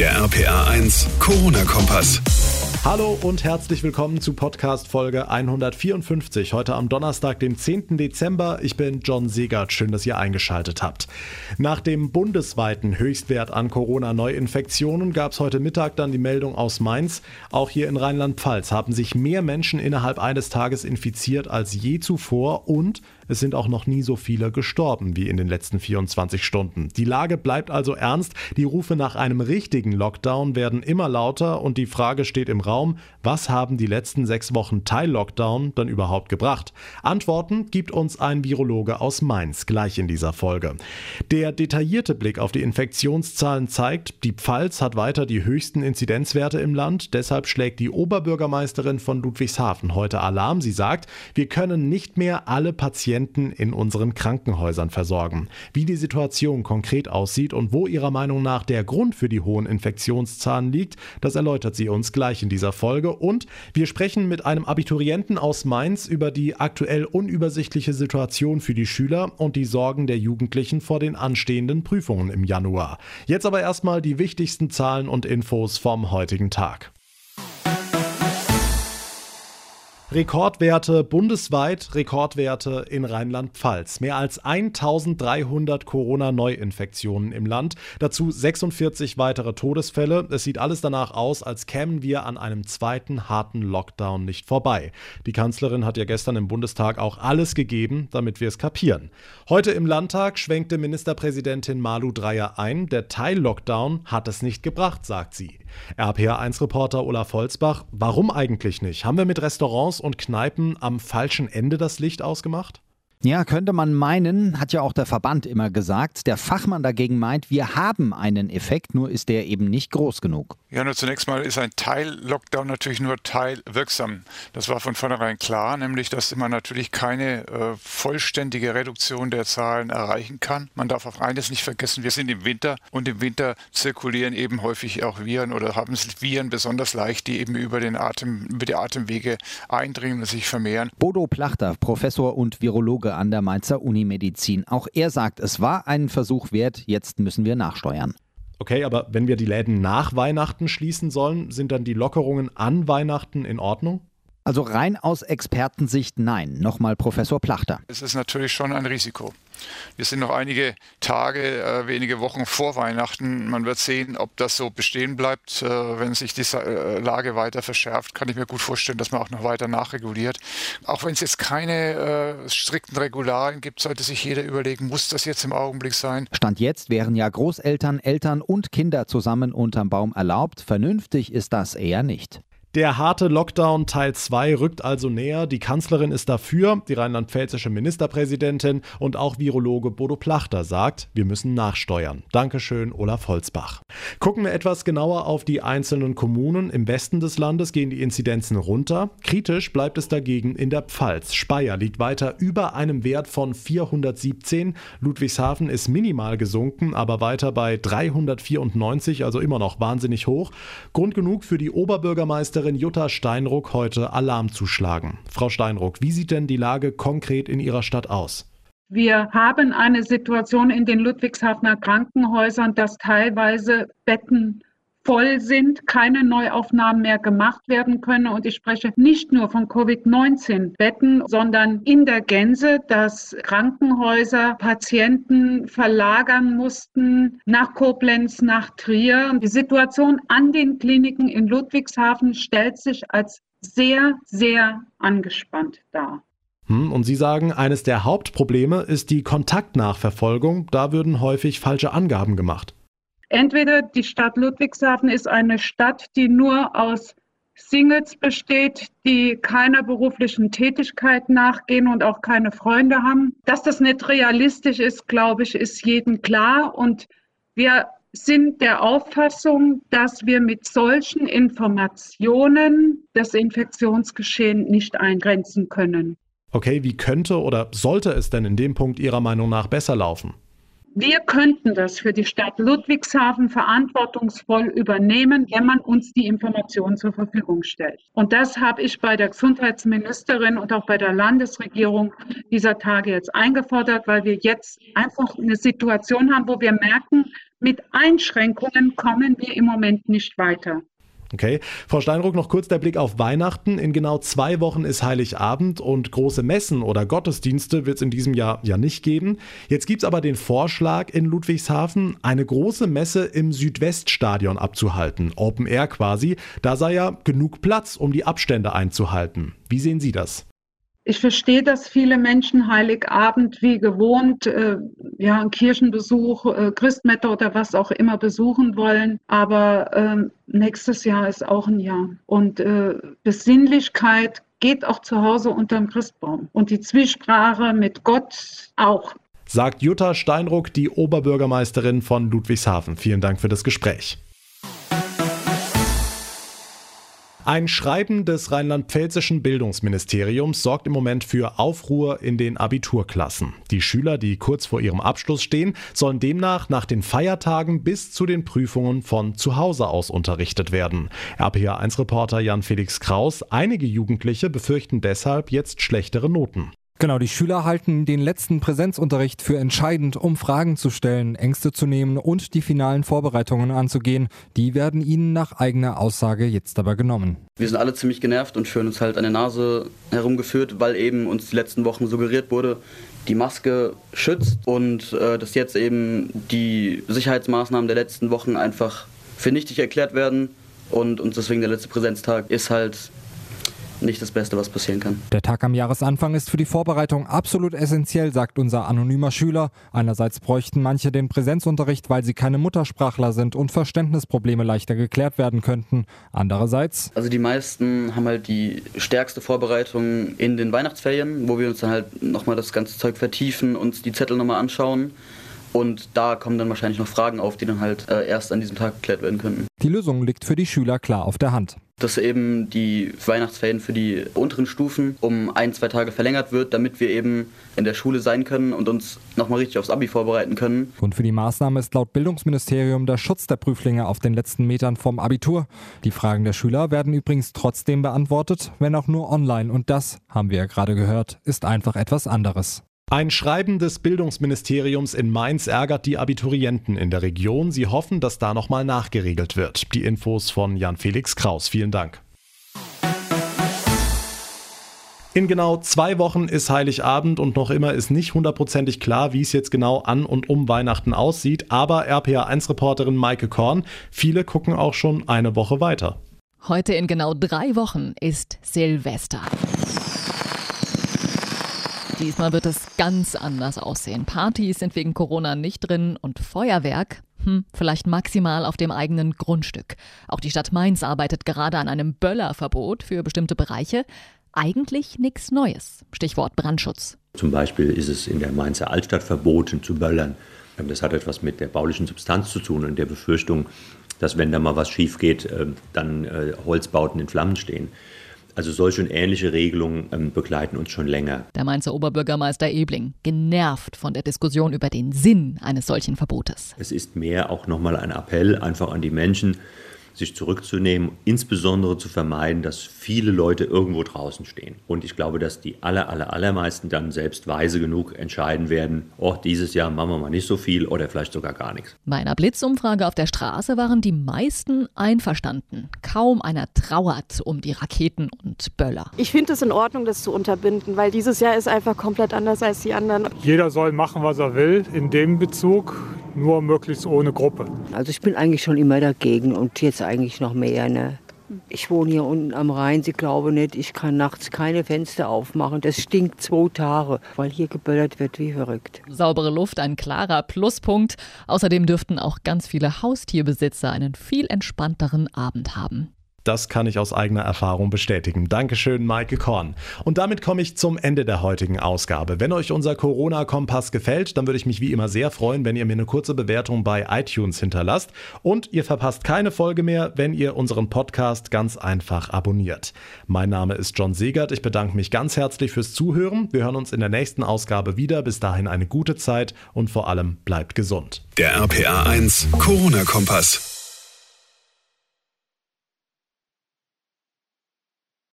Der RPA 1 Corona-Kompass. Hallo und herzlich willkommen zu Podcast Folge 154. Heute am Donnerstag, dem 10. Dezember. Ich bin John Segert. Schön, dass ihr eingeschaltet habt. Nach dem bundesweiten Höchstwert an Corona-Neuinfektionen gab es heute Mittag dann die Meldung aus Mainz. Auch hier in Rheinland-Pfalz haben sich mehr Menschen innerhalb eines Tages infiziert als je zuvor und es sind auch noch nie so viele gestorben wie in den letzten 24 Stunden. Die Lage bleibt also ernst. Die Rufe nach einem richtigen Lockdown werden immer lauter und die Frage steht im Raum, was haben die letzten sechs Wochen Teil-Lockdown dann überhaupt gebracht? Antworten gibt uns ein Virologe aus Mainz gleich in dieser Folge. Der detaillierte Blick auf die Infektionszahlen zeigt, die Pfalz hat weiter die höchsten Inzidenzwerte im Land. Deshalb schlägt die Oberbürgermeisterin von Ludwigshafen heute Alarm. Sie sagt, wir können nicht mehr alle Patienten Patienten in unseren Krankenhäusern versorgen. Wie die Situation konkret aussieht und wo ihrer Meinung nach der Grund für die hohen Infektionszahlen liegt, das erläutert sie uns gleich in dieser Folge. Und wir sprechen mit einem Abiturienten aus Mainz über die aktuell unübersichtliche Situation für die Schüler und die Sorgen der Jugendlichen vor den anstehenden Prüfungen im Januar. Jetzt aber erstmal die wichtigsten Zahlen und Infos vom heutigen Tag. Rekordwerte bundesweit, Rekordwerte in Rheinland-Pfalz. Mehr als 1300 Corona-Neuinfektionen im Land, dazu 46 weitere Todesfälle. Es sieht alles danach aus, als kämen wir an einem zweiten harten Lockdown nicht vorbei. Die Kanzlerin hat ja gestern im Bundestag auch alles gegeben, damit wir es kapieren. Heute im Landtag schwenkte Ministerpräsidentin Malu Dreyer ein, der Teil-Lockdown hat es nicht gebracht, sagt sie. RPA1-Reporter Olaf Holzbach, warum eigentlich nicht? Haben wir mit Restaurants und Kneipen am falschen Ende das Licht ausgemacht? Ja, könnte man meinen, hat ja auch der Verband immer gesagt. Der Fachmann dagegen meint, wir haben einen Effekt, nur ist der eben nicht groß genug. Ja, nur zunächst mal ist ein Teil-Lockdown natürlich nur teilwirksam. Das war von vornherein klar, nämlich, dass man natürlich keine äh, vollständige Reduktion der Zahlen erreichen kann. Man darf auf eines nicht vergessen, wir sind im Winter und im Winter zirkulieren eben häufig auch Viren oder haben Viren besonders leicht, die eben über, den Atem, über die Atemwege eindringen und sich vermehren. Bodo Plachter, Professor und Virologe Virologe an der Mainzer Unimedizin. Auch er sagt, es war einen Versuch wert, jetzt müssen wir nachsteuern. Okay, aber wenn wir die Läden nach Weihnachten schließen sollen, sind dann die Lockerungen an Weihnachten in Ordnung? Also rein aus Expertensicht nein. Nochmal Professor Plachter. Es ist natürlich schon ein Risiko. Wir sind noch einige Tage, äh, wenige Wochen vor Weihnachten. Man wird sehen, ob das so bestehen bleibt. Äh, wenn sich die äh, Lage weiter verschärft, kann ich mir gut vorstellen, dass man auch noch weiter nachreguliert. Auch wenn es jetzt keine äh, strikten Regularien gibt, sollte sich jeder überlegen, muss das jetzt im Augenblick sein? Stand jetzt wären ja Großeltern, Eltern und Kinder zusammen unterm Baum erlaubt. Vernünftig ist das eher nicht. Der harte Lockdown Teil 2 rückt also näher. Die Kanzlerin ist dafür, die rheinland-pfälzische Ministerpräsidentin und auch Virologe Bodo Plachter sagt, wir müssen nachsteuern. Dankeschön, Olaf Holzbach. Gucken wir etwas genauer auf die einzelnen Kommunen. Im Westen des Landes gehen die Inzidenzen runter. Kritisch bleibt es dagegen in der Pfalz. Speyer liegt weiter über einem Wert von 417. Ludwigshafen ist minimal gesunken, aber weiter bei 394, also immer noch wahnsinnig hoch. Grund genug für die Oberbürgermeisterin Bürgermeisterin Jutta Steinruck heute Alarm zu schlagen. Frau Steinruck, wie sieht denn die Lage konkret in Ihrer Stadt aus? Wir haben eine Situation in den Ludwigshafener Krankenhäusern, dass teilweise Betten voll sind, keine Neuaufnahmen mehr gemacht werden können. Und ich spreche nicht nur von Covid-19-Betten, sondern in der Gänze, dass Krankenhäuser Patienten verlagern mussten nach Koblenz, nach Trier. Die Situation an den Kliniken in Ludwigshafen stellt sich als sehr, sehr angespannt dar. Hm, und Sie sagen, eines der Hauptprobleme ist die Kontaktnachverfolgung. Da würden häufig falsche Angaben gemacht. Entweder die Stadt Ludwigshafen ist eine Stadt, die nur aus Singles besteht, die keiner beruflichen Tätigkeit nachgehen und auch keine Freunde haben. Dass das nicht realistisch ist, glaube ich, ist jedem klar. Und wir sind der Auffassung, dass wir mit solchen Informationen das Infektionsgeschehen nicht eingrenzen können. Okay, wie könnte oder sollte es denn in dem Punkt Ihrer Meinung nach besser laufen? Wir könnten das für die Stadt Ludwigshafen verantwortungsvoll übernehmen, wenn man uns die Informationen zur Verfügung stellt. Und das habe ich bei der Gesundheitsministerin und auch bei der Landesregierung dieser Tage jetzt eingefordert, weil wir jetzt einfach eine Situation haben, wo wir merken, mit Einschränkungen kommen wir im Moment nicht weiter. Okay. Frau Steinruck, noch kurz der Blick auf Weihnachten. In genau zwei Wochen ist Heiligabend und große Messen oder Gottesdienste wird es in diesem Jahr ja nicht geben. Jetzt gibt es aber den Vorschlag in Ludwigshafen, eine große Messe im Südweststadion abzuhalten. Open Air quasi. Da sei ja genug Platz, um die Abstände einzuhalten. Wie sehen Sie das? Ich verstehe, dass viele Menschen Heiligabend wie gewohnt äh, ja, einen Kirchenbesuch, äh, Christmette oder was auch immer besuchen wollen. Aber äh, nächstes Jahr ist auch ein Jahr. Und äh, Besinnlichkeit geht auch zu Hause unterm Christbaum. Und die Zwiesprache mit Gott auch. Sagt Jutta Steinruck, die Oberbürgermeisterin von Ludwigshafen. Vielen Dank für das Gespräch. Ein Schreiben des rheinland-pfälzischen Bildungsministeriums sorgt im Moment für Aufruhr in den Abiturklassen. Die Schüler, die kurz vor ihrem Abschluss stehen, sollen demnach nach den Feiertagen bis zu den Prüfungen von zu Hause aus unterrichtet werden. RPA1-Reporter Jan Felix Kraus, einige Jugendliche befürchten deshalb jetzt schlechtere Noten. Genau, die Schüler halten den letzten Präsenzunterricht für entscheidend, um Fragen zu stellen, Ängste zu nehmen und die finalen Vorbereitungen anzugehen. Die werden ihnen nach eigener Aussage jetzt aber genommen. Wir sind alle ziemlich genervt und fühlen uns halt an der Nase herumgeführt, weil eben uns die letzten Wochen suggeriert wurde, die Maske schützt und äh, dass jetzt eben die Sicherheitsmaßnahmen der letzten Wochen einfach für nichtig erklärt werden und uns deswegen der letzte Präsenztag ist halt nicht das Beste, was passieren kann. Der Tag am Jahresanfang ist für die Vorbereitung absolut essentiell, sagt unser anonymer Schüler. Einerseits bräuchten manche den Präsenzunterricht, weil sie keine Muttersprachler sind und Verständnisprobleme leichter geklärt werden könnten. Andererseits. Also die meisten haben halt die stärkste Vorbereitung in den Weihnachtsferien, wo wir uns dann halt nochmal das ganze Zeug vertiefen, uns die Zettel nochmal anschauen. Und da kommen dann wahrscheinlich noch Fragen auf, die dann halt äh, erst an diesem Tag geklärt werden könnten. Die Lösung liegt für die Schüler klar auf der Hand dass eben die Weihnachtsferien für die unteren Stufen um ein, zwei Tage verlängert wird, damit wir eben in der Schule sein können und uns nochmal richtig aufs Abi vorbereiten können. Grund für die Maßnahme ist laut Bildungsministerium der Schutz der Prüflinge auf den letzten Metern vom Abitur. Die Fragen der Schüler werden übrigens trotzdem beantwortet, wenn auch nur online. Und das, haben wir ja gerade gehört, ist einfach etwas anderes. Ein Schreiben des Bildungsministeriums in Mainz ärgert die Abiturienten in der Region. Sie hoffen, dass da nochmal nachgeregelt wird. Die Infos von Jan Felix Kraus. Vielen Dank. In genau zwei Wochen ist Heiligabend und noch immer ist nicht hundertprozentig klar, wie es jetzt genau an und um Weihnachten aussieht. Aber RPA1-Reporterin Maike Korn, viele gucken auch schon eine Woche weiter. Heute in genau drei Wochen ist Silvester. Diesmal wird es ganz anders aussehen. Partys sind wegen Corona nicht drin und Feuerwerk, hm, vielleicht maximal auf dem eigenen Grundstück. Auch die Stadt Mainz arbeitet gerade an einem Böllerverbot für bestimmte Bereiche. Eigentlich nichts Neues. Stichwort Brandschutz. Zum Beispiel ist es in der Mainzer Altstadt verboten zu böllern. Das hat etwas mit der baulichen Substanz zu tun und der Befürchtung, dass wenn da mal was schief geht, äh, dann äh, Holzbauten in Flammen stehen. Also solche und ähnliche Regelungen ähm, begleiten uns schon länger. Der Mainzer Oberbürgermeister Ebling, genervt von der Diskussion über den Sinn eines solchen Verbotes. Es ist mehr auch nochmal ein Appell einfach an die Menschen, sich zurückzunehmen, insbesondere zu vermeiden, dass viele Leute irgendwo draußen stehen. Und ich glaube, dass die aller, aller, allermeisten dann selbst weise genug entscheiden werden, oh, dieses Jahr machen wir mal nicht so viel oder vielleicht sogar gar nichts. Bei einer Blitzumfrage auf der Straße waren die meisten einverstanden. Kaum einer trauert um die Raketen und Böller. Ich finde es in Ordnung, das zu unterbinden, weil dieses Jahr ist einfach komplett anders als die anderen. Jeder soll machen, was er will in dem Bezug nur möglichst ohne Gruppe. Also ich bin eigentlich schon immer dagegen und jetzt eigentlich noch mehr. Ne? Ich wohne hier unten am Rhein. Sie glauben nicht, ich kann nachts keine Fenster aufmachen. Das stinkt zwei Tage, weil hier geböllert wird wie verrückt. Saubere Luft, ein klarer Pluspunkt. Außerdem dürften auch ganz viele Haustierbesitzer einen viel entspannteren Abend haben. Das kann ich aus eigener Erfahrung bestätigen. Dankeschön, Maike Korn. Und damit komme ich zum Ende der heutigen Ausgabe. Wenn euch unser Corona-Kompass gefällt, dann würde ich mich wie immer sehr freuen, wenn ihr mir eine kurze Bewertung bei iTunes hinterlasst. Und ihr verpasst keine Folge mehr, wenn ihr unseren Podcast ganz einfach abonniert. Mein Name ist John Segert. Ich bedanke mich ganz herzlich fürs Zuhören. Wir hören uns in der nächsten Ausgabe wieder. Bis dahin eine gute Zeit und vor allem bleibt gesund. Der RPA 1 Corona-Kompass.